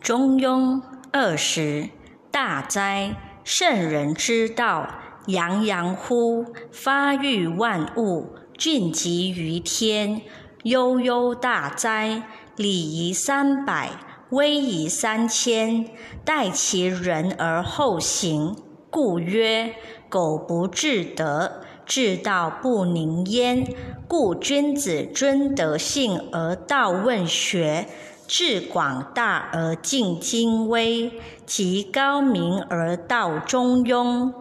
中庸二十，大哉！圣人之道，洋洋乎！发育万物，俊极于天。悠悠大哉！礼仪三百，威仪三千，待其人而后行，故曰：苟不至德，至道不宁焉。故君子尊德性而道问学。致广大而敬精微，极高明而道中庸。